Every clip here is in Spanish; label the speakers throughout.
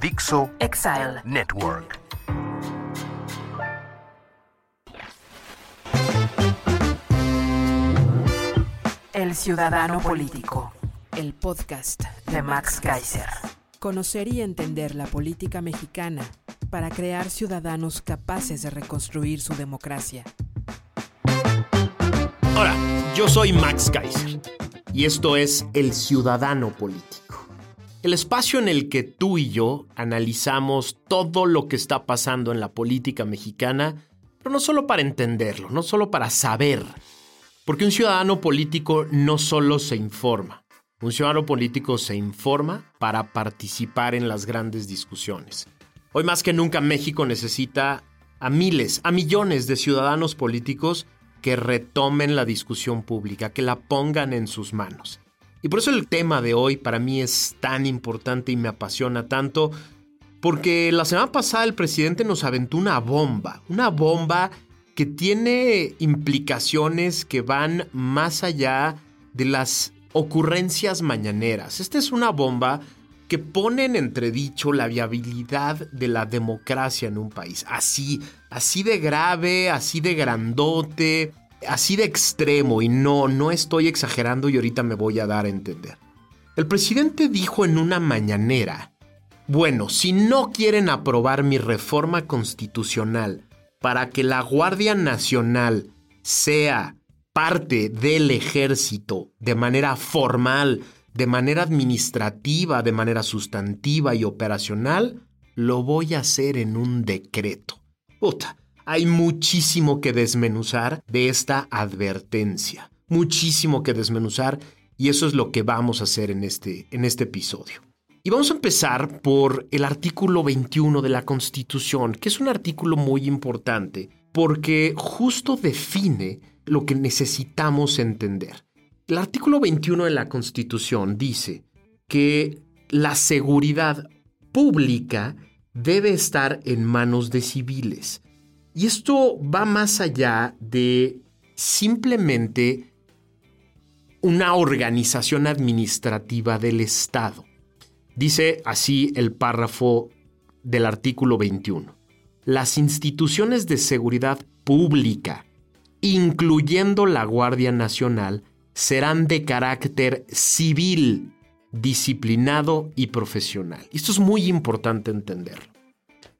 Speaker 1: Dixo
Speaker 2: Exile.
Speaker 1: Network.
Speaker 2: El Ciudadano Político. El podcast de Max Kaiser.
Speaker 3: Conocer y entender la política mexicana para crear ciudadanos capaces de reconstruir su democracia.
Speaker 4: Hola, yo soy Max Kaiser y esto es El Ciudadano Político. El espacio en el que tú y yo analizamos todo lo que está pasando en la política mexicana, pero no solo para entenderlo, no solo para saber, porque un ciudadano político no solo se informa, un ciudadano político se informa para participar en las grandes discusiones. Hoy más que nunca México necesita a miles, a millones de ciudadanos políticos que retomen la discusión pública, que la pongan en sus manos. Y por eso el tema de hoy para mí es tan importante y me apasiona tanto, porque la semana pasada el presidente nos aventó una bomba, una bomba que tiene implicaciones que van más allá de las ocurrencias mañaneras. Esta es una bomba que pone en entredicho la viabilidad de la democracia en un país. Así, así de grave, así de grandote, así de extremo. Y no, no estoy exagerando y ahorita me voy a dar a entender. El presidente dijo en una mañanera, bueno, si no quieren aprobar mi reforma constitucional para que la Guardia Nacional sea parte del ejército de manera formal, de manera administrativa, de manera sustantiva y operacional, lo voy a hacer en un decreto. Puta, hay muchísimo que desmenuzar de esta advertencia, muchísimo que desmenuzar y eso es lo que vamos a hacer en este, en este episodio. Y vamos a empezar por el artículo 21 de la Constitución, que es un artículo muy importante porque justo define lo que necesitamos entender. El artículo 21 de la Constitución dice que la seguridad pública debe estar en manos de civiles. Y esto va más allá de simplemente una organización administrativa del Estado. Dice así el párrafo del artículo 21. Las instituciones de seguridad pública, incluyendo la Guardia Nacional, serán de carácter civil, disciplinado y profesional. Esto es muy importante entenderlo.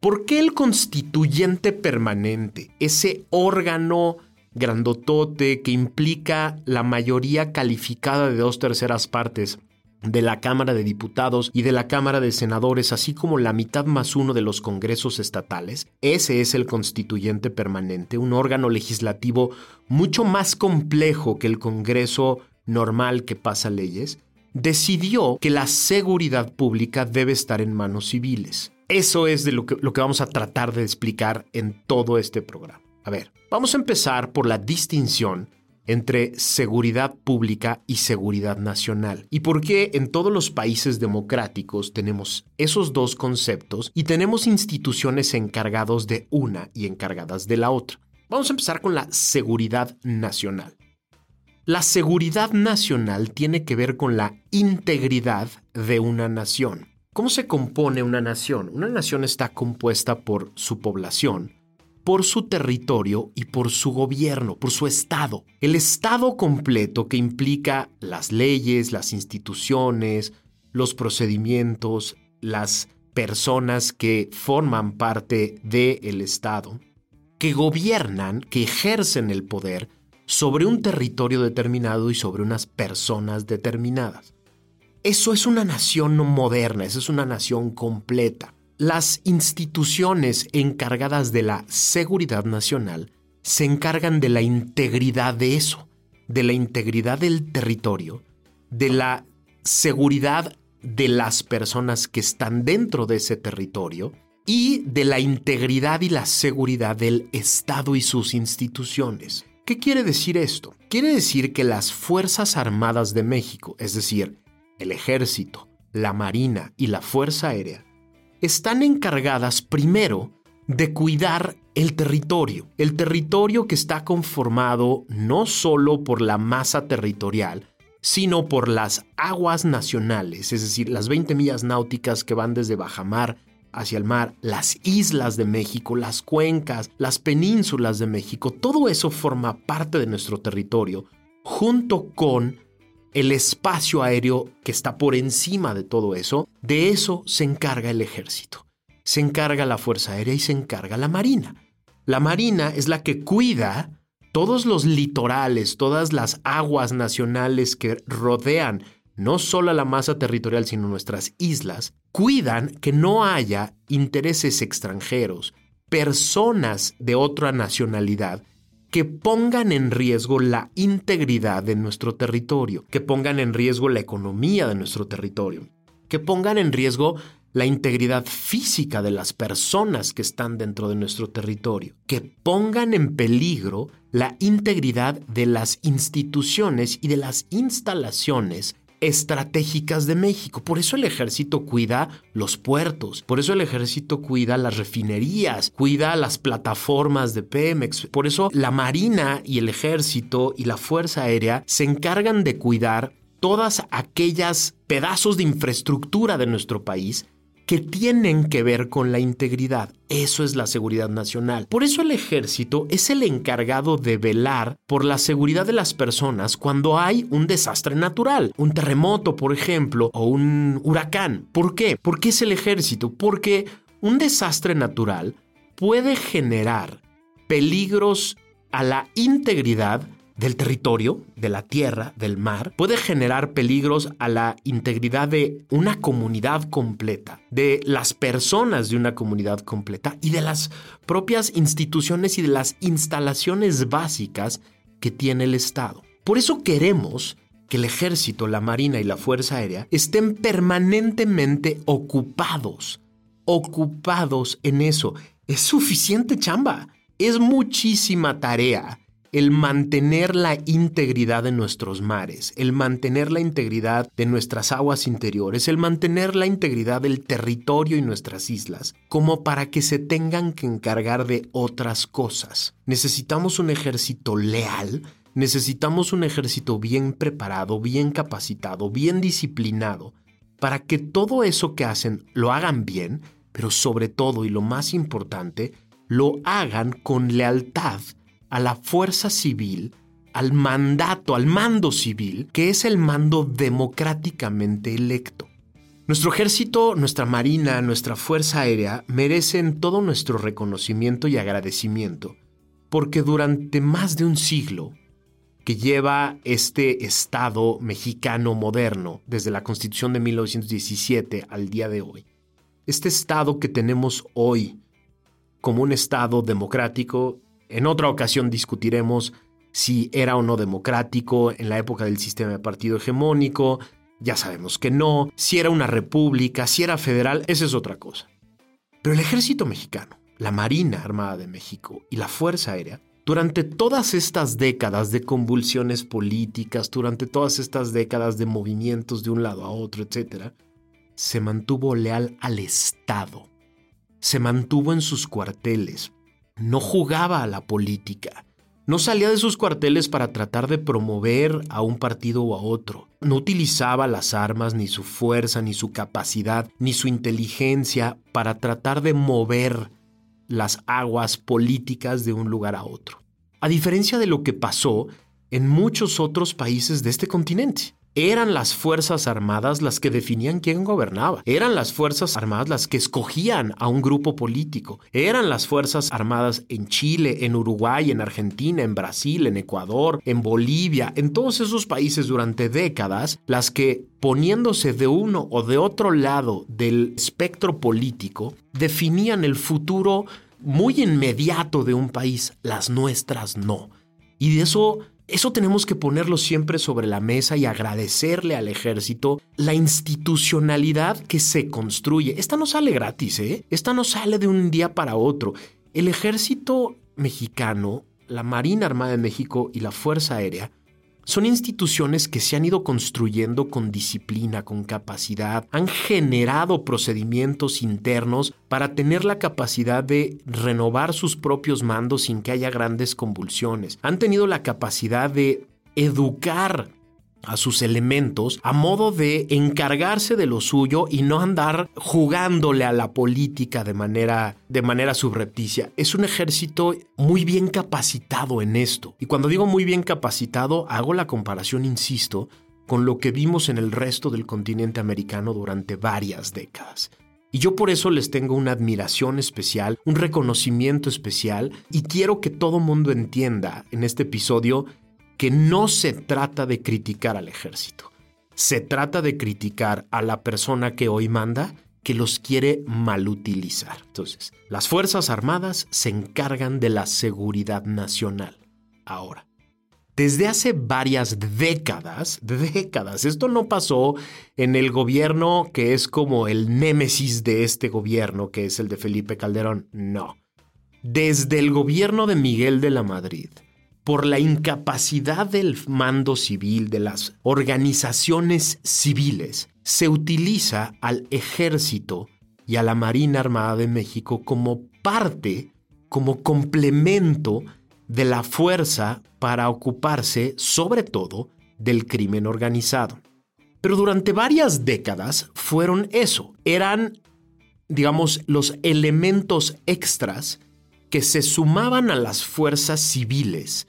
Speaker 4: ¿Por qué el constituyente permanente, ese órgano grandotote que implica la mayoría calificada de dos terceras partes de la Cámara de Diputados y de la Cámara de Senadores, así como la mitad más uno de los congresos estatales. Ese es el constituyente permanente, un órgano legislativo mucho más complejo que el Congreso normal que pasa leyes, decidió que la seguridad pública debe estar en manos civiles. Eso es de lo que, lo que vamos a tratar de explicar en todo este programa. A ver, vamos a empezar por la distinción entre seguridad pública y seguridad nacional. ¿Y por qué en todos los países democráticos tenemos esos dos conceptos y tenemos instituciones encargados de una y encargadas de la otra? Vamos a empezar con la seguridad nacional. La seguridad nacional tiene que ver con la integridad de una nación. ¿Cómo se compone una nación? Una nación está compuesta por su población, por su territorio y por su gobierno, por su Estado. El Estado completo que implica las leyes, las instituciones, los procedimientos, las personas que forman parte del Estado, que gobiernan, que ejercen el poder sobre un territorio determinado y sobre unas personas determinadas. Eso es una nación moderna, esa es una nación completa. Las instituciones encargadas de la seguridad nacional se encargan de la integridad de eso, de la integridad del territorio, de la seguridad de las personas que están dentro de ese territorio y de la integridad y la seguridad del Estado y sus instituciones. ¿Qué quiere decir esto? Quiere decir que las Fuerzas Armadas de México, es decir, el Ejército, la Marina y la Fuerza Aérea, están encargadas primero de cuidar el territorio. El territorio que está conformado no solo por la masa territorial, sino por las aguas nacionales, es decir, las 20 millas náuticas que van desde Bajamar hacia el mar, las islas de México, las cuencas, las penínsulas de México, todo eso forma parte de nuestro territorio, junto con el espacio aéreo que está por encima de todo eso, de eso se encarga el ejército, se encarga la Fuerza Aérea y se encarga la Marina. La Marina es la que cuida todos los litorales, todas las aguas nacionales que rodean no solo la masa territorial, sino nuestras islas, cuidan que no haya intereses extranjeros, personas de otra nacionalidad, que pongan en riesgo la integridad de nuestro territorio, que pongan en riesgo la economía de nuestro territorio, que pongan en riesgo la integridad física de las personas que están dentro de nuestro territorio, que pongan en peligro la integridad de las instituciones y de las instalaciones estratégicas de México. Por eso el ejército cuida los puertos, por eso el ejército cuida las refinerías, cuida las plataformas de Pemex, por eso la Marina y el ejército y la Fuerza Aérea se encargan de cuidar todas aquellas pedazos de infraestructura de nuestro país que tienen que ver con la integridad. Eso es la seguridad nacional. Por eso el ejército es el encargado de velar por la seguridad de las personas cuando hay un desastre natural, un terremoto, por ejemplo, o un huracán. ¿Por qué? Porque es el ejército. Porque un desastre natural puede generar peligros a la integridad del territorio, de la tierra, del mar, puede generar peligros a la integridad de una comunidad completa, de las personas de una comunidad completa y de las propias instituciones y de las instalaciones básicas que tiene el Estado. Por eso queremos que el ejército, la marina y la fuerza aérea estén permanentemente ocupados, ocupados en eso. Es suficiente chamba, es muchísima tarea el mantener la integridad de nuestros mares, el mantener la integridad de nuestras aguas interiores, el mantener la integridad del territorio y nuestras islas, como para que se tengan que encargar de otras cosas. Necesitamos un ejército leal, necesitamos un ejército bien preparado, bien capacitado, bien disciplinado, para que todo eso que hacen lo hagan bien, pero sobre todo y lo más importante, lo hagan con lealtad a la fuerza civil, al mandato, al mando civil, que es el mando democráticamente electo. Nuestro ejército, nuestra marina, nuestra fuerza aérea merecen todo nuestro reconocimiento y agradecimiento, porque durante más de un siglo que lleva este Estado mexicano moderno, desde la Constitución de 1917 al día de hoy, este Estado que tenemos hoy como un Estado democrático en otra ocasión discutiremos si era o no democrático en la época del sistema de partido hegemónico. Ya sabemos que no. Si era una república, si era federal, esa es otra cosa. Pero el ejército mexicano, la Marina Armada de México y la Fuerza Aérea, durante todas estas décadas de convulsiones políticas, durante todas estas décadas de movimientos de un lado a otro, etc., se mantuvo leal al Estado. Se mantuvo en sus cuarteles, no jugaba a la política. No salía de sus cuarteles para tratar de promover a un partido o a otro. No utilizaba las armas, ni su fuerza, ni su capacidad, ni su inteligencia para tratar de mover las aguas políticas de un lugar a otro. A diferencia de lo que pasó en muchos otros países de este continente. Eran las Fuerzas Armadas las que definían quién gobernaba. Eran las Fuerzas Armadas las que escogían a un grupo político. Eran las Fuerzas Armadas en Chile, en Uruguay, en Argentina, en Brasil, en Ecuador, en Bolivia, en todos esos países durante décadas, las que poniéndose de uno o de otro lado del espectro político, definían el futuro muy inmediato de un país. Las nuestras no. Y de eso Eso tenemos que ponerlo siempre sobre la mesa y agradecerle al ejército la institucionalidad que se construye. Esta no sale gratis, ¿eh? Esta no sale de un día para otro. El ejército mexicano, la Marina Armada de México y la Fuerza Aérea son instituciones que se han ido construyendo con disciplina, con capacidad, han generado procedimientos internos para tener la capacidad de renovar sus propios mandos sin que haya grandes convulsiones. Han tenido la capacidad de educar a sus elementos a modo de encargarse de lo suyo y no andar jugándole a la política de manera, de manera subrepticia. Es un ejército muy bien capacitado en esto. Y cuando digo muy bien capacitado, hago la comparación, insisto, con lo que vimos en el resto del continente americano durante varias décadas. Y yo por eso les tengo una admiración especial, un reconocimiento especial, y quiero que todo mundo entienda en este episodio que no se trata de criticar al ejército, se trata de criticar a la persona que hoy manda que los quiere malutilizar. Entonces, las Fuerzas Armadas se encargan de la seguridad nacional. Ahora, desde hace varias décadas, décadas, esto no pasó en el gobierno que es como el némesis de este gobierno, que es el de Felipe Calderón, no. Desde el gobierno de Miguel de la Madrid, por la incapacidad del mando civil, de las organizaciones civiles, se utiliza al ejército y a la Marina Armada de México como parte, como complemento de la fuerza para ocuparse, sobre todo, del crimen organizado. Pero durante varias décadas fueron eso, eran, digamos, los elementos extras que se sumaban a las fuerzas civiles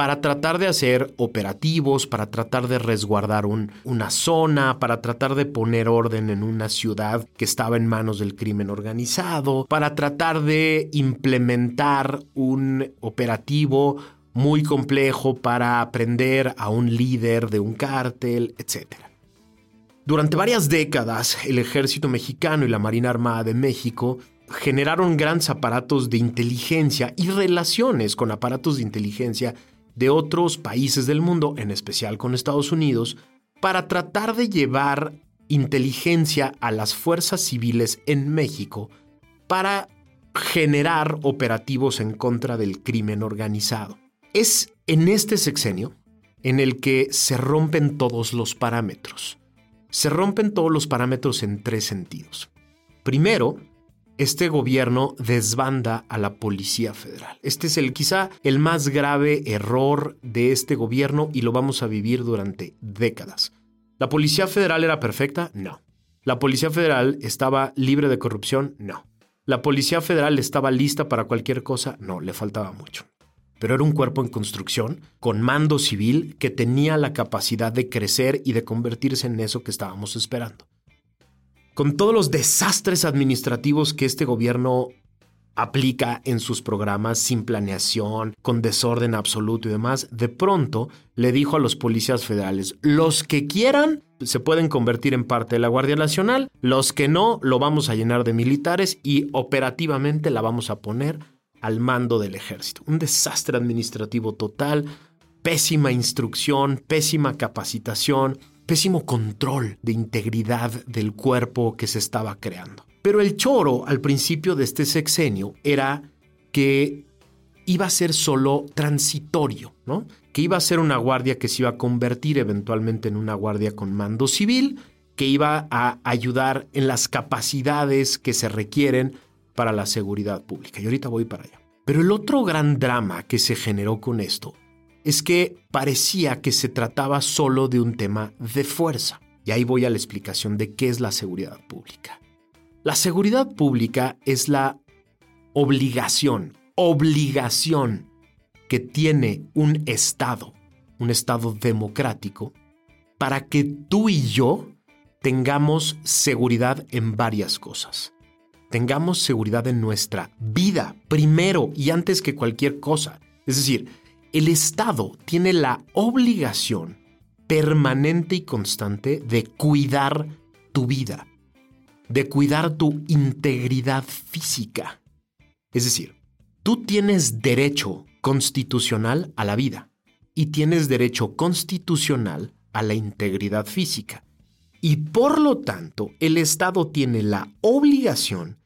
Speaker 4: para tratar de hacer operativos, para tratar de resguardar una zona, para tratar de poner orden en una ciudad que estaba en manos del crimen organizado, para tratar de implementar un operativo muy complejo para aprender a un líder de un cártel, etc. Durante varias décadas, el ejército mexicano y la Marina Armada de México generaron grandes aparatos de inteligencia y relaciones con aparatos de inteligencia de otros países del mundo, en especial con Estados Unidos, para tratar de llevar inteligencia a las fuerzas civiles en México para generar operativos en contra del crimen organizado. Es en este sexenio en el que se rompen todos los parámetros. Se rompen todos los parámetros en tres sentidos. Primero, este gobierno desbanda a la Policía Federal. Este es el quizá el más grave error de este gobierno y lo vamos a vivir durante décadas. ¿La Policía Federal era perfecta? No. ¿La Policía Federal estaba libre de corrupción? No. ¿La Policía Federal estaba lista para cualquier cosa? No, le faltaba mucho. Pero era un cuerpo en construcción, con mando civil, que tenía la capacidad de crecer y de convertirse en eso que estábamos esperando con todos los desastres administrativos que este gobierno aplica en sus programas sin planeación, con desorden absoluto y demás, de pronto le dijo a los policías federales, los que quieran se pueden convertir en parte de la Guardia Nacional, los que no lo vamos a llenar de militares y operativamente la vamos a poner al mando del ejército. Un desastre administrativo total, pésima instrucción, pésima capacitación, pésimo control de integridad del cuerpo que se estaba creando. Pero el choro al principio de este sexenio era que iba a ser solo transitorio, ¿no? Que iba a ser una guardia que se iba a convertir eventualmente en una guardia con mando civil, que iba a ayudar en las capacidades que se requieren para la seguridad pública. Y ahorita voy para allá. Pero el otro gran drama que se generó con esto es que parecía que se trataba solo de un tema de fuerza. Y ahí voy a la explicación de qué es la seguridad pública. La seguridad pública es la obligación, obligación que tiene un Estado, un Estado democrático, para que tú y yo tengamos seguridad en varias cosas. Tengamos seguridad en nuestra vida, primero y antes que cualquier cosa. Es decir, el Estado tiene la obligación permanente y constante de cuidar tu vida, de cuidar tu integridad física. Es decir, tú tienes derecho constitucional a la vida. y tienes derecho constitucional a la integridad física. Y por lo tanto, el Estado tiene la obligación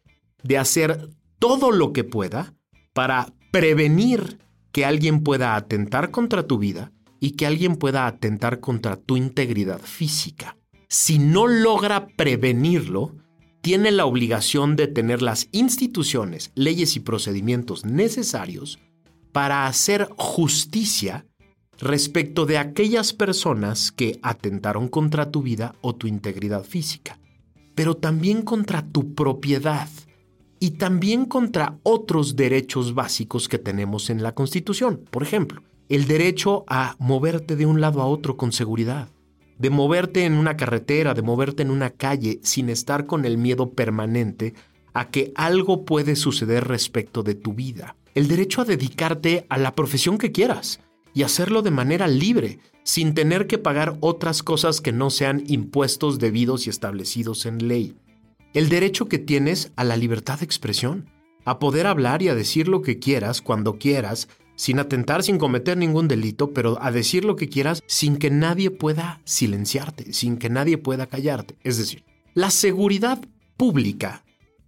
Speaker 4: de hacer todo lo que pueda para prevenir que alguien pueda atentar contra tu vida y que alguien pueda atentar contra tu integridad física. Si no logra prevenirlo, tiene la obligación de tener las instituciones, leyes y procedimientos necesarios para hacer justicia respecto de aquellas personas que atentaron contra tu vida o tu integridad física, pero también contra tu propiedad y también contra otros derechos básicos que tenemos en la Constitución. Por ejemplo, el derecho a moverte de un lado a otro con seguridad, de moverte en una carretera, de moverte en una calle sin estar con el miedo permanente a que algo puede suceder respecto de tu vida. El derecho a dedicarte a la profesión que quieras y hacerlo de manera libre, sin tener que pagar otras cosas que no sean impuestos debidos y establecidos en ley. El derecho que tienes a la libertad de expresión, a poder hablar y a decir lo que quieras cuando quieras, sin atentar, sin cometer ningún delito, pero a decir lo que quieras sin que nadie pueda silenciarte, sin que nadie pueda callarte. Es decir, la seguridad pública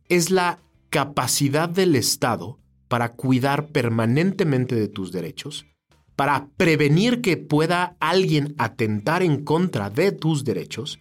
Speaker 4: es la capacidad del Estado para cuidar permanentemente de tus derechos, para prevenir que pueda alguien atentar en contra de tus derechos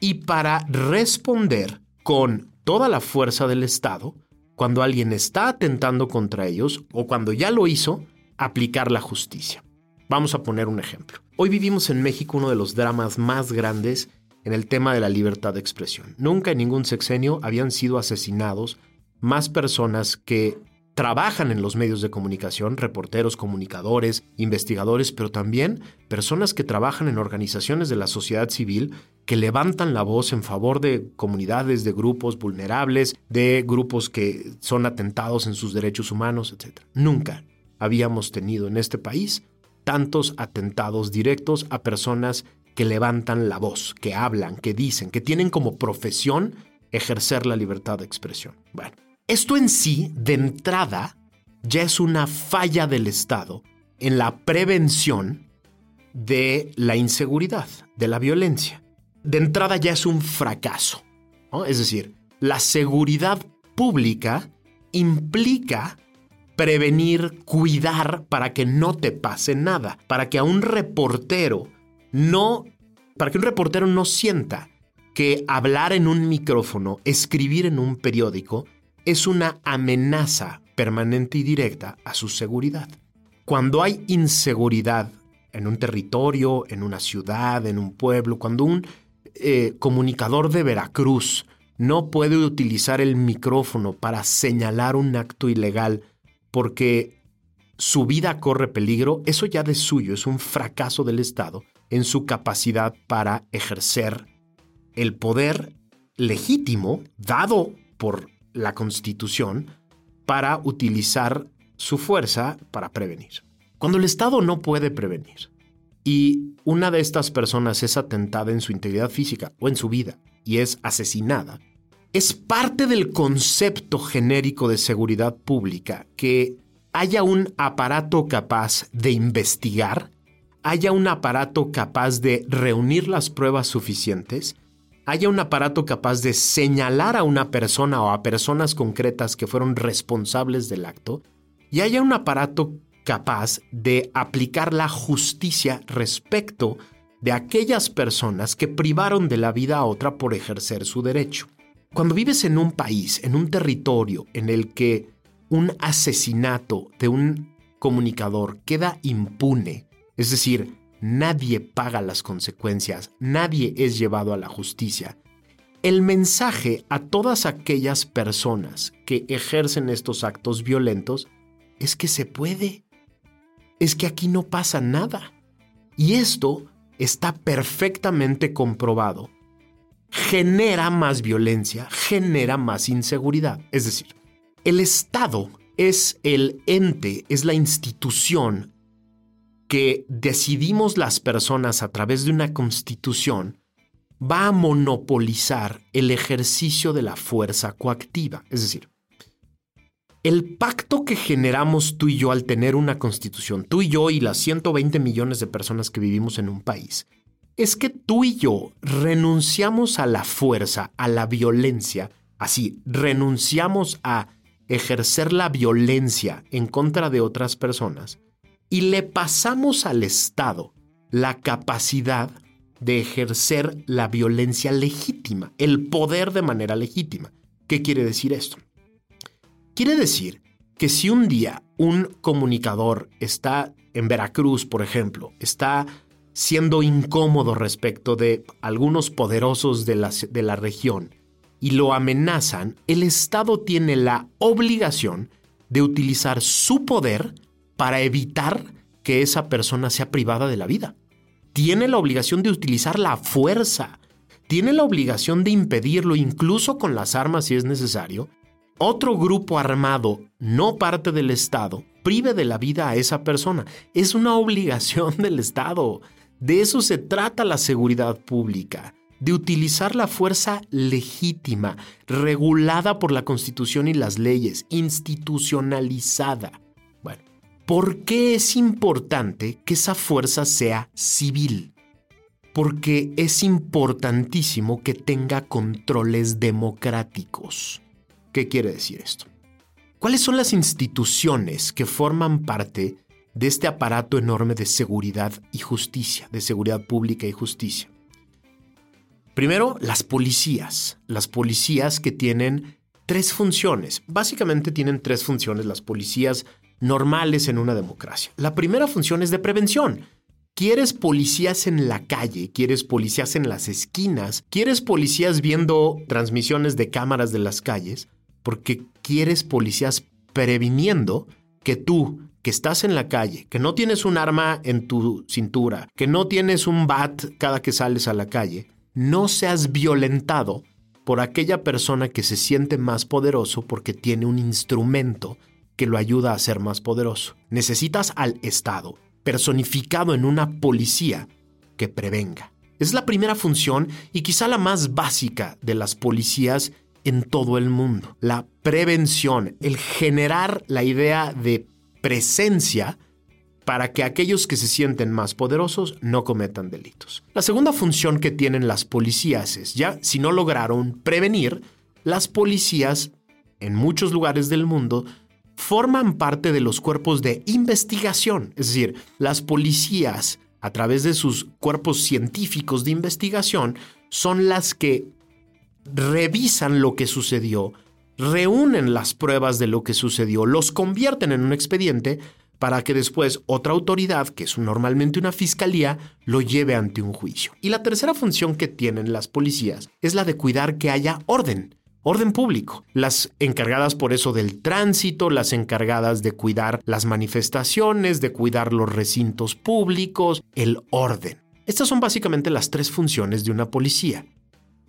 Speaker 4: y para responder con toda la fuerza del Estado cuando alguien está atentando contra ellos o cuando ya lo hizo, aplicar la justicia. Vamos a poner un ejemplo. Hoy vivimos en México uno de los dramas más grandes en el tema de la libertad de expresión. Nunca en ningún sexenio habían sido asesinados más personas que trabajan en los medios de comunicación, reporteros, comunicadores, investigadores, pero también personas que trabajan en organizaciones de la sociedad civil que levantan la voz en favor de comunidades, de grupos vulnerables, de grupos que son atentados en sus derechos humanos, etc. Nunca habíamos tenido en este país tantos atentados directos a personas que levantan la voz, que hablan, que dicen, que tienen como profesión ejercer la libertad de expresión. Bueno, esto en sí, de entrada, ya es una falla del Estado en la prevención de la inseguridad, de la violencia. De entrada ya es un fracaso. Es decir, la seguridad pública implica prevenir, cuidar para que no te pase nada, para que a un reportero no, para que un reportero no sienta que hablar en un micrófono, escribir en un periódico, es una amenaza permanente y directa a su seguridad. Cuando hay inseguridad en un territorio, en una ciudad, en un pueblo, cuando un eh, comunicador de Veracruz no puede utilizar el micrófono para señalar un acto ilegal porque su vida corre peligro, eso ya de suyo es un fracaso del Estado en su capacidad para ejercer el poder legítimo dado por la Constitución para utilizar su fuerza para prevenir. Cuando el Estado no puede prevenir y una de estas personas es atentada en su integridad física o en su vida y es asesinada, es parte del concepto genérico de seguridad pública que haya un aparato capaz de investigar, haya un aparato capaz de reunir las pruebas suficientes haya un aparato capaz de señalar a una persona o a personas concretas que fueron responsables del acto y haya un aparato capaz de aplicar la justicia respecto de aquellas personas que privaron de la vida a otra por ejercer su derecho. Cuando vives en un país, en un territorio en el que un asesinato de un comunicador queda impune, es decir, nadie paga las consecuencias, nadie es llevado a la justicia. El mensaje a todas aquellas personas que ejercen estos actos violentos es que se puede, es que aquí no pasa nada. Y esto está perfectamente comprobado. Genera más violencia, genera más inseguridad. Es decir, el Estado es el ente, es la institución que decidimos las personas a través de una constitución va a monopolizar el ejercicio de la fuerza coactiva. Es decir, El pacto que generamos tú y yo al tener una constitución, tú y yo y las 120 millones de personas que vivimos en un país, es que tú y yo renunciamos a la fuerza, a la violencia, así, renunciamos a ejercer la violencia en contra de otras personas y le pasamos al Estado la capacidad de ejercer la violencia legítima, el poder de manera legítima. ¿Qué quiere decir esto? Quiere decir que si un día un comunicador está en Veracruz, por ejemplo, está siendo incómodo respecto de algunos poderosos de la, de la región y lo amenazan, el Estado tiene la obligación de utilizar su poder para evitar que esa persona sea privada de la vida. Tiene la obligación de utilizar la fuerza, tiene la obligación de impedirlo incluso con las armas si es necesario, otro grupo armado, no parte del Estado, prive de la vida a esa persona. Es una obligación del Estado. De eso se trata la seguridad pública, de utilizar la fuerza legítima, regulada por la Constitución y las leyes, institucionalizada. ¿Por qué es importante que esa fuerza sea civil? Porque es importantísimo que tenga controles democráticos. ¿Qué quiere decir esto? ¿Cuáles son las instituciones que forman parte de este aparato enorme de seguridad y justicia, de seguridad pública y justicia? Primero, las policías. Las policías que tienen tres funciones. Básicamente tienen tres funciones las policías normales en una democracia. La primera función es de prevención. ¿Quieres policías en la calle? ¿Quieres policías en las esquinas? ¿Quieres policías viendo transmisiones de cámaras de las calles? porque quieres policías previniendo que tú, que estás en la calle, que no tienes un arma en tu cintura, que no tienes un bat cada que sales a la calle, no seas violentado por aquella persona que se siente más poderoso porque tiene un instrumento que lo ayuda a ser más poderoso. Necesitas al Estado, personificado en una policía que prevenga. Es la primera función y quizá la más básica de las policías en todo el mundo. La prevención, el generar la idea de presencia para que aquellos que se sienten más poderosos no cometan delitos. La segunda función que tienen las policías es, ya si no lograron prevenir, las policías en muchos lugares del mundo forman parte de los cuerpos de investigación, es decir, las policías a través de sus cuerpos científicos de investigación son las que revisan lo que sucedió, reúnen las pruebas de lo que sucedió, los convierten en un expediente para que después otra autoridad, que es normalmente una fiscalía, lo lleve ante un juicio. Y la tercera función que tienen las policías es la de cuidar que haya orden, orden público. Las encargadas por eso del tránsito, las encargadas de cuidar las manifestaciones, de cuidar los recintos públicos, el orden. Estas son básicamente las tres funciones de una policía.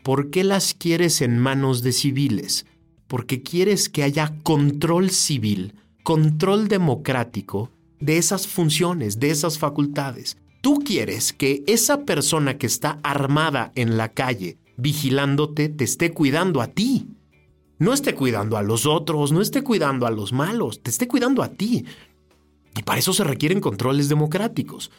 Speaker 4: ¿Por qué las quieres en manos de civiles? Porque quieres que haya control civil, control democrático de esas funciones, de esas facultades. Tú quieres que esa persona que está armada en la calle, vigilándote, te esté cuidando a ti. No esté cuidando a los otros, no esté cuidando a los malos, te esté cuidando a ti. Y para eso se requieren controles democráticos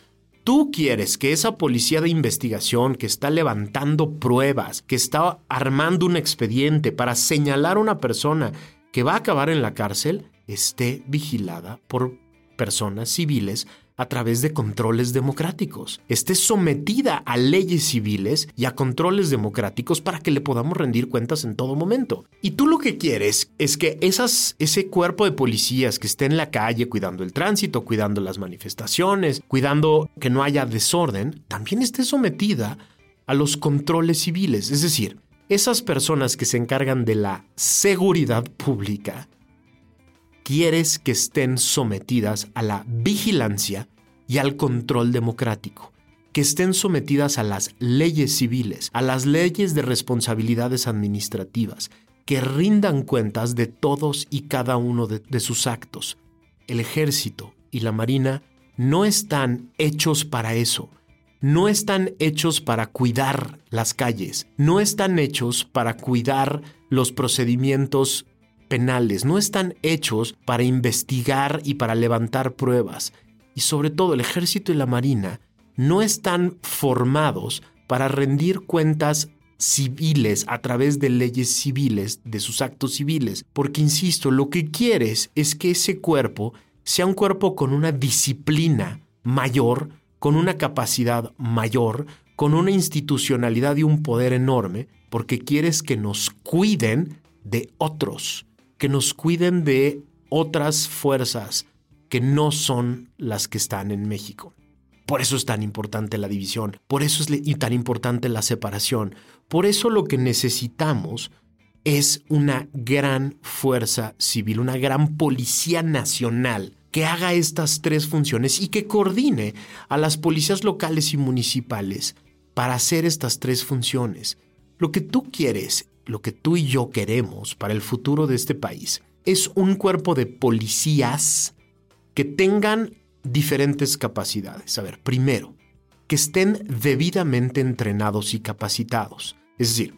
Speaker 4: tú quieres que esa policía de investigación que está levantando pruebas, que está armando un expediente para señalar a una persona que va a acabar en la cárcel, esté vigilada por personas civiles a través de controles democráticos, esté sometida a leyes civiles y a controles democráticos para que le podamos rendir cuentas en todo momento. Y tú lo que quieres es que ese cuerpo de policías que esté en la calle cuidando el tránsito, cuidando las manifestaciones, cuidando que no haya desorden, también esté sometida a los controles civiles. Es decir, esas personas que se encargan de la seguridad pública quieres que estén sometidas a la vigilancia y al control democrático, que estén sometidas a las leyes civiles, a las leyes de responsabilidades administrativas, que rindan cuentas de todos y cada uno de, sus actos. El ejército y la marina no están hechos para eso. No están hechos para cuidar las calles, no están hechos para cuidar los procedimientos penales, no están hechos para investigar y para levantar pruebas. Y sobre todo el ejército y la marina no están formados para rendir cuentas civiles a través de leyes civiles, de sus actos civiles. Porque, insisto, lo que quieres es que ese cuerpo sea un cuerpo con una disciplina mayor, con una capacidad mayor, con una institucionalidad y un poder enorme, porque quieres que nos cuiden de otros, que nos cuiden de otras fuerzas que no son las que están en México. Por eso es tan importante la división, por eso es tan importante la separación, por eso lo que necesitamos es una gran fuerza civil, una gran policía nacional que haga estas tres funciones y que coordine a las policías locales y municipales para hacer estas tres funciones. Lo que tú quieres, lo que tú y yo queremos para el futuro de este país, es un cuerpo de policías que tengan diferentes capacidades. A ver, primero, que estén debidamente entrenados y capacitados. Es decir,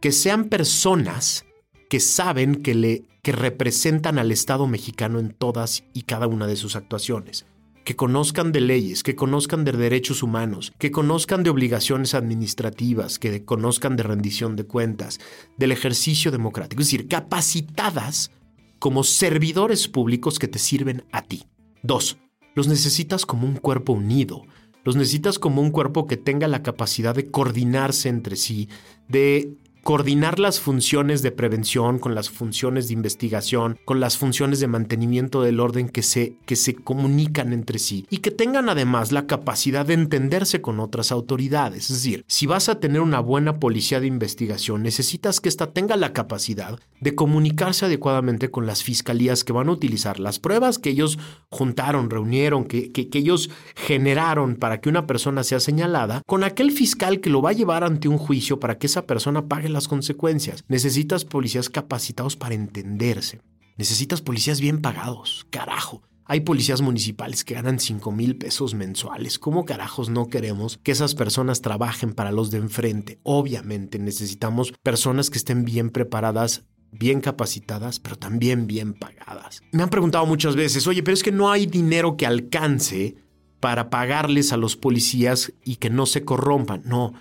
Speaker 4: que sean personas que saben que, le, que representan al Estado mexicano en todas y cada una de sus actuaciones. Que conozcan de leyes, que conozcan de derechos humanos, que conozcan de obligaciones administrativas, que conozcan de rendición de cuentas, del ejercicio democrático. Es decir, capacitadas como servidores públicos que te sirven a ti. Dos, los necesitas como un cuerpo unido. Los necesitas como un cuerpo que tenga la capacidad de coordinarse entre sí, de coordinar las funciones de prevención con las funciones de investigación, con las funciones de mantenimiento del orden que se, que se comunican entre sí y que tengan además la capacidad de entenderse con otras autoridades. Es decir, si vas a tener una buena policía de investigación, necesitas que ésta tenga la capacidad de comunicarse adecuadamente con las fiscalías que van a utilizar las pruebas que ellos juntaron, reunieron, que, que, que ellos generaron para que una persona sea señalada, con aquel fiscal que lo va a llevar ante un juicio para que esa persona pague la las consecuencias. Necesitas policías capacitados para entenderse. Necesitas policías bien pagados. Carajo. Hay policías municipales que ganan 5 mil pesos mensuales. ¿Cómo carajos no queremos que esas personas trabajen para los de enfrente? Obviamente necesitamos personas que estén bien preparadas bien capacitadas, pero también bien pagadas. Me han preguntado muchas veces, oye, pero es que no hay dinero que alcance para pagarles a los policías y que no se corrompan. No,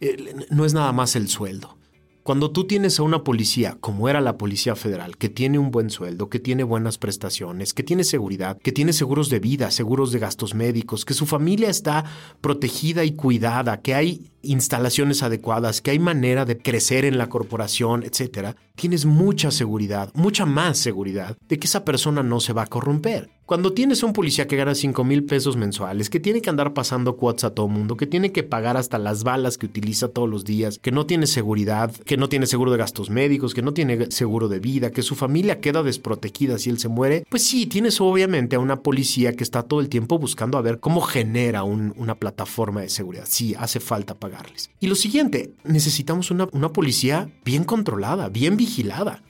Speaker 4: eh, no es nada más el sueldo. Cuando tú tienes a una policía, como era la Policía Federal, que tiene un buen sueldo, que tiene buenas prestaciones, que tiene seguridad, que tiene seguros de vida, seguros de gastos médicos, que su familia está protegida y cuidada, que hay instalaciones adecuadas, que hay manera de crecer en la corporación, etcétera, tienes mucha seguridad, mucha más seguridad de que esa persona no se va a corromper. Cuando tienes un policía que gana 5 mil pesos mensuales, que tiene que andar pasando cuotas a todo mundo, que tiene que pagar hasta las balas que utiliza todos los días, que no tiene seguridad, que no tiene seguro de gastos médicos, que no tiene seguro de vida, que su familia queda desprotegida si él se muere, pues sí, tienes obviamente a una policía que está todo el tiempo buscando a ver cómo genera una plataforma de seguridad. Sí, hace falta pagarles. Y lo siguiente, necesitamos una, una policía bien controlada, bien vigilada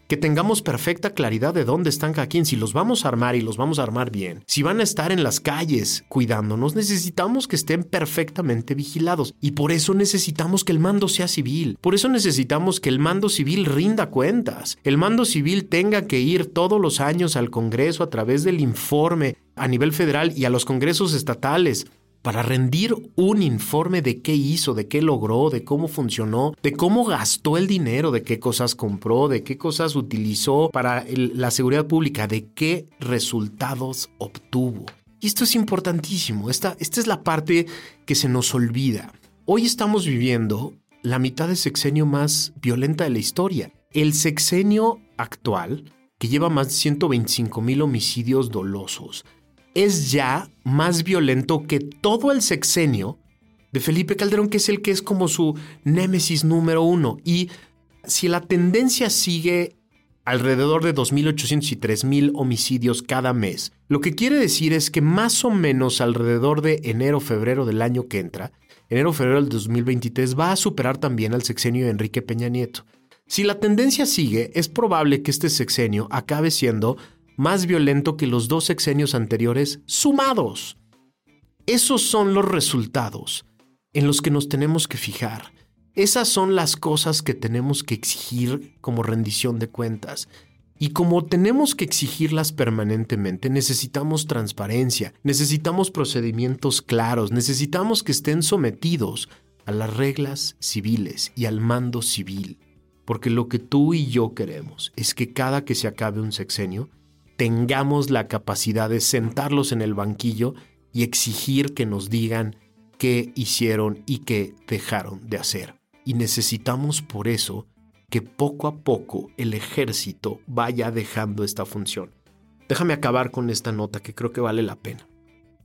Speaker 4: que tengamos perfecta claridad de dónde están cada quien, si los vamos a armar y los vamos a armar bien, si van a estar en las calles cuidándonos, necesitamos que estén perfectamente vigilados. Y por eso necesitamos que el mando sea civil, por eso necesitamos que el mando civil rinda cuentas, el mando civil tenga que ir todos los años al Congreso a través del informe a nivel federal y a los congresos estatales para rendir un informe de qué hizo, de qué logró, de cómo funcionó, de cómo gastó el dinero, de qué cosas compró, de qué cosas utilizó para la seguridad pública, de qué resultados obtuvo. Y esto es importantísimo, esta, esta es la parte que se nos olvida. Hoy estamos viviendo la mitad de sexenio más violenta de la historia. El sexenio actual, que lleva más de 125 mil homicidios dolosos, es ya más violento que todo el sexenio de Felipe Calderón, que es el que es como su némesis número uno. Y si la tendencia sigue alrededor de 2.800 y 3.000 homicidios cada mes, lo que quiere decir es que más o menos alrededor de enero-febrero del año que entra, enero-febrero del 2023, va a superar también al sexenio de Enrique Peña Nieto. Si la tendencia sigue, es probable que este sexenio acabe siendo más violento que los dos sexenios anteriores sumados. Esos son los resultados en los que nos tenemos que fijar. Esas son las cosas que tenemos que exigir como rendición de cuentas. Y como tenemos que exigirlas permanentemente, necesitamos transparencia, necesitamos procedimientos claros, necesitamos que estén sometidos a las reglas civiles y al mando civil. Porque lo que tú y yo queremos es que cada que se acabe un sexenio, tengamos la capacidad de sentarlos en el banquillo y exigir que nos digan qué hicieron y qué dejaron de hacer. Y necesitamos por eso que poco a poco el ejército vaya dejando esta función. Déjame acabar con esta nota que creo que vale la pena.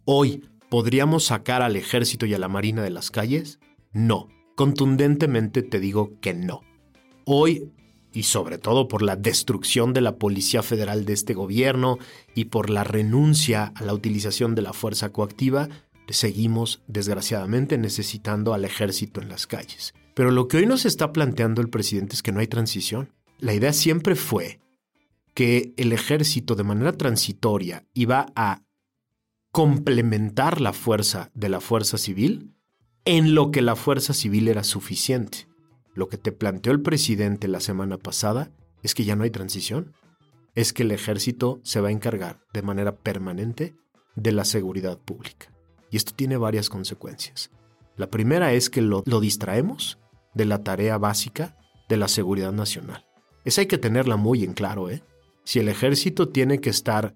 Speaker 4: Hoy, ¿podríamos sacar al ejército y a la marina de las calles? No, contundentemente te digo que no. Hoy, y sobre todo por la destrucción de la Policía Federal de este gobierno y por la renuncia a la utilización de la fuerza coactiva, seguimos desgraciadamente necesitando al ejército en las calles. Pero lo que hoy nos está planteando el presidente es que no hay transición. La idea siempre fue que el ejército de manera transitoria iba a complementar la fuerza de la fuerza civil en lo que la fuerza civil era suficiente. Lo que te planteó el presidente la semana pasada es que ya no hay transición. Es que el ejército se va a encargar de manera permanente de la seguridad pública. Y esto tiene varias consecuencias. La primera es que lo, distraemos de la tarea básica de la seguridad nacional. Esa hay que tenerla muy en claro, ¿eh? Si el ejército tiene que estar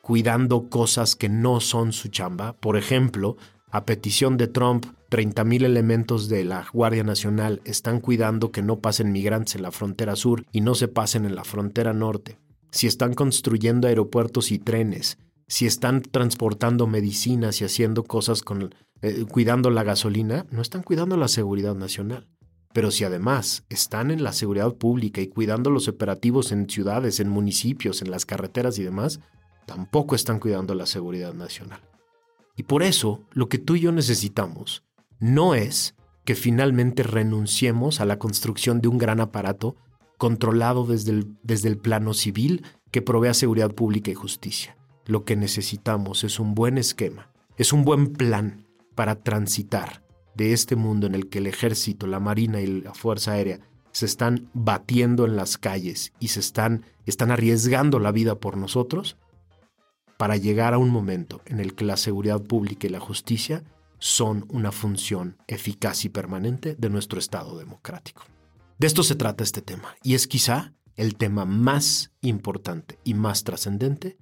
Speaker 4: cuidando cosas que no son su chamba, por ejemplo, a petición de Trump, 30.000 elementos de la Guardia Nacional están cuidando que no pasen migrantes en la frontera sur y no se pasen en la frontera norte. Si están construyendo aeropuertos y trenes, si están transportando medicinas y haciendo cosas con eh, cuidando la gasolina, no están cuidando la seguridad nacional. Pero si además están en la seguridad pública y cuidando los operativos en ciudades, en municipios, en las carreteras y demás, tampoco están cuidando la seguridad nacional. Y por eso, lo que tú y yo necesitamos no es que finalmente renunciemos a la construcción de un gran aparato controlado desde el, desde el plano civil que provea seguridad pública y justicia. Lo que necesitamos es un buen esquema, es un buen plan para transitar de este mundo en el que el ejército, la marina y la fuerza aérea se están batiendo en las calles y se están, están arriesgando la vida por nosotros, para llegar a un momento en el que la seguridad pública y la justicia son una función eficaz y permanente de nuestro Estado democrático. De esto se trata este tema, y es quizá el tema más importante y más trascendente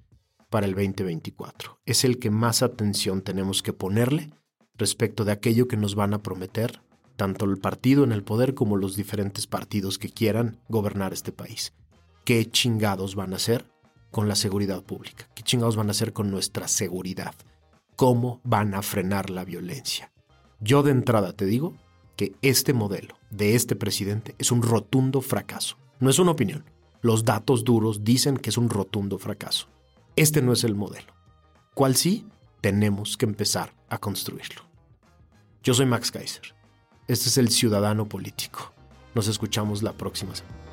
Speaker 4: para el 2024. Es el que más atención tenemos que ponerle respecto de aquello que nos van a prometer tanto el partido en el poder como los diferentes partidos que quieran gobernar este país. ¿Qué chingados van a hacer con la seguridad pública? ¿Qué chingados van a hacer con nuestra seguridad? ¿Cómo van a frenar la violencia? Yo de entrada te digo que este modelo de este presidente es un rotundo fracaso. No es una opinión. Los datos duros dicen que es un rotundo fracaso. Este no es el modelo. ¿Cuál sí? tenemos que empezar a construirlo. Yo soy Max Kaiser. Este es el Ciudadano Político. Nos escuchamos la próxima semana.